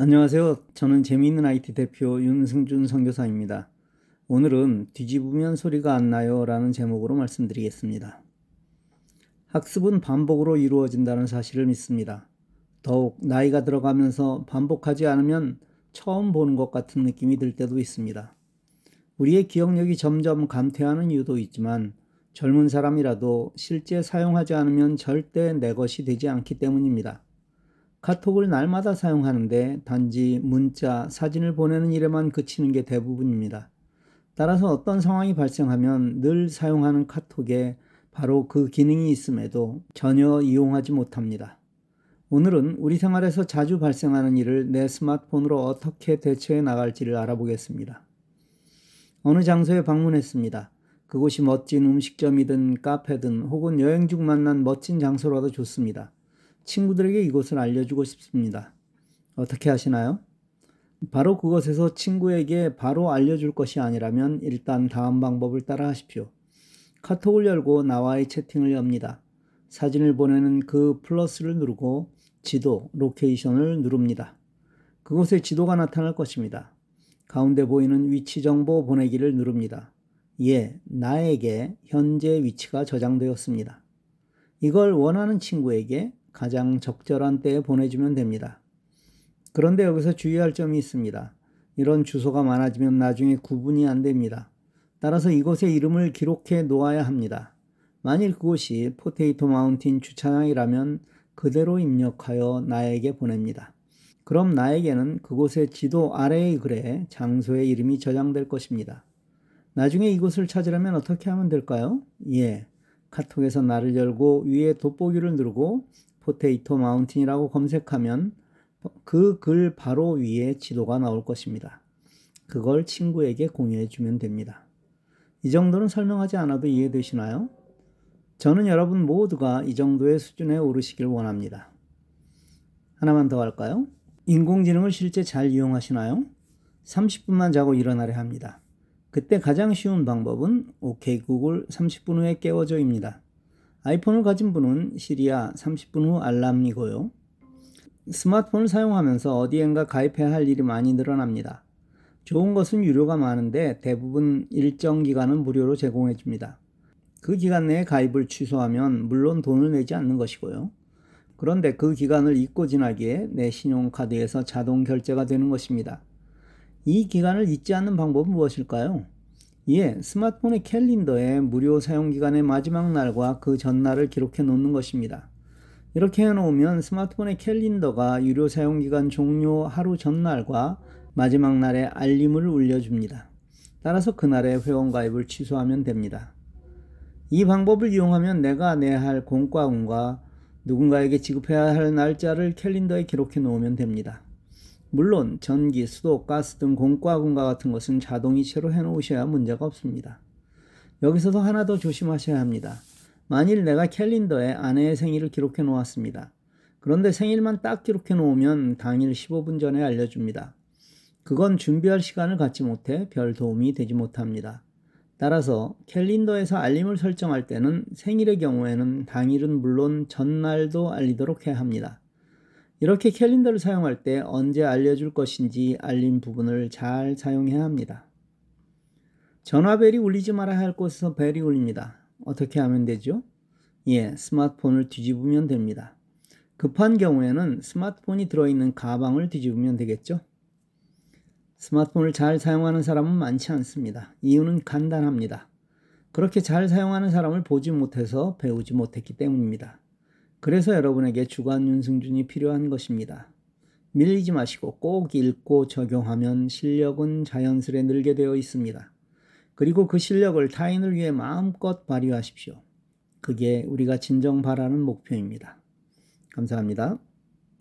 안녕하세요. 저는 재미있는 IT 대표 윤승준 선교사입니다. 오늘은 뒤집으면 소리가 안 나요 라는 제목으로 말씀드리겠습니다. 학습은 반복으로 이루어진다는 사실을 믿습니다. 더욱 나이가 들어가면서 반복하지 않으면 처음 보는 것 같은 느낌이 들 때도 있습니다. 우리의 기억력이 점점 감퇴하는 이유도 있지만 젊은 사람이라도 실제 사용하지 않으면 절대 내 것이 되지 않기 때문입니다. 카톡을 날마다 사용하는데 단지 문자, 사진을 보내는 일에만 그치는 게 대부분입니다. 따라서 어떤 상황이 발생하면 늘 사용하는 카톡에 바로 그 기능이 있음에도 전혀 이용하지 못합니다. 오늘은 우리 생활에서 자주 발생하는 일을 내 스마트폰으로 어떻게 대처해 나갈지를 알아보겠습니다. 어느 장소에 방문했습니다. 그곳이 멋진 음식점이든 카페든 혹은 여행 중 만난 멋진 장소라도 좋습니다. 친구들에게 이곳을 알려주고 싶습니다. 어떻게 하시나요? 바로 그것에서 친구에게 바로 알려줄 것이 아니라면 일단 다음 방법을 따라 하십시오. 카톡을 열고 나와의 채팅을 엽니다. 사진을 보내는 그 플러스를 누르고 지도, 로케이션을 누릅니다. 그곳에 지도가 나타날 것입니다. 가운데 보이는 위치 정보 보내기를 누릅니다. 예, 나에게 현재 위치가 저장되었습니다. 이걸 원하는 친구에게 가장 적절한 때에 보내주면 됩니다. 그런데 여기서 주의할 점이 있습니다. 이런 주소가 많아지면 나중에 구분이 안 됩니다. 따라서 이곳의 이름을 기록해 놓아야 합니다. 만일 그곳이 포테이토 마운틴 주차장이라면 그대로 입력하여 나에게 보냅니다. 그럼 나에게는 그곳의 지도 아래의 글에 장소의 이름이 저장될 것입니다. 나중에 이곳을 찾으려면 어떻게 하면 될까요? 예. 카톡에서 나를 열고 위에 돋보기를 누르고 포테이토 마운틴이라고 검색하면 그 글 바로 위에 지도가 나올 것입니다. 그걸 친구에게 공유해 주면 됩니다. 이 정도는 설명하지 않아도 이해되시나요? 저는 여러분 모두가 이 정도의 수준에 오르시길 원합니다. 하나만 더 할까요? 인공지능을 실제 잘 이용하시나요? 30분만 자고 일어나려 합니다. 그때 가장 쉬운 방법은 OK 구글 30분 후에 깨워줘입니다. 아이폰을 가진 분은 시리아 30분 후 알람이고요. 스마트폰을 사용하면서 어디엔가 가입해야 할 일이 많이 늘어납니다. 좋은 것은 유료가 많은데 대부분 일정 기간은 무료로 제공해 줍니다. 그 기간 내에 가입을 취소하면 물론 돈을 내지 않는 것이고요. 그런데 그 기간을 잊고 지나기에 내 신용카드에서 자동 결제가 되는 것입니다. 이 기간을 잊지 않는 방법은 무엇일까요? 예, 스마트폰의 캘린더에 무료 사용 기간의 마지막 날과 그 전날을 기록해 놓는 것입니다. 이렇게 해놓으면 스마트폰의 캘린더가 유료 사용 기간 종료 하루 전날과 마지막 날에 알림을 울려줍니다. 따라서 그날의 회원 가입을 취소하면 됩니다. 이 방법을 이용하면 내가 내야 할 공과금과 누군가에게 지급해야 할 날짜를 캘린더에 기록해 놓으면 됩니다. 물론 전기, 수도, 가스 등 공과금과 같은 것은 자동이체로 해놓으셔야 문제가 없습니다. 여기서도 하나 더 조심하셔야 합니다. 만일 내가 캘린더에 아내의 생일을 기록해 놓았습니다. 그런데 생일만 딱 기록해 놓으면 당일 15분 전에 알려줍니다. 그건 준비할 시간을 갖지 못해 별 도움이 되지 못합니다. 따라서 캘린더에서 알림을 설정할 때는 생일의 경우에는 당일은 물론 전날도 알리도록 해야 합니다. 이렇게 캘린더를 사용할 때 언제 알려줄 것인지 알림 부분을 잘 사용해야 합니다. 전화벨이 울리지 말아야 할 곳에서 벨이 울립니다. 어떻게 하면 되죠? 예, 스마트폰을 뒤집으면 됩니다. 급한 경우에는 스마트폰이 들어있는 가방을 뒤집으면 되겠죠? 스마트폰을 잘 사용하는 사람은 많지 않습니다. 이유는 간단합니다. 그렇게 잘 사용하는 사람을 보지 못해서 배우지 못했기 때문입니다. 그래서 여러분에게 주간 윤승준이 필요한 것입니다. 밀리지 마시고 꼭 읽고 적용하면 실력은 자연스레 늘게 되어 있습니다. 그리고 그 실력을 타인을 위해 마음껏 발휘하십시오. 그게 우리가 진정 바라는 목표입니다. 감사합니다.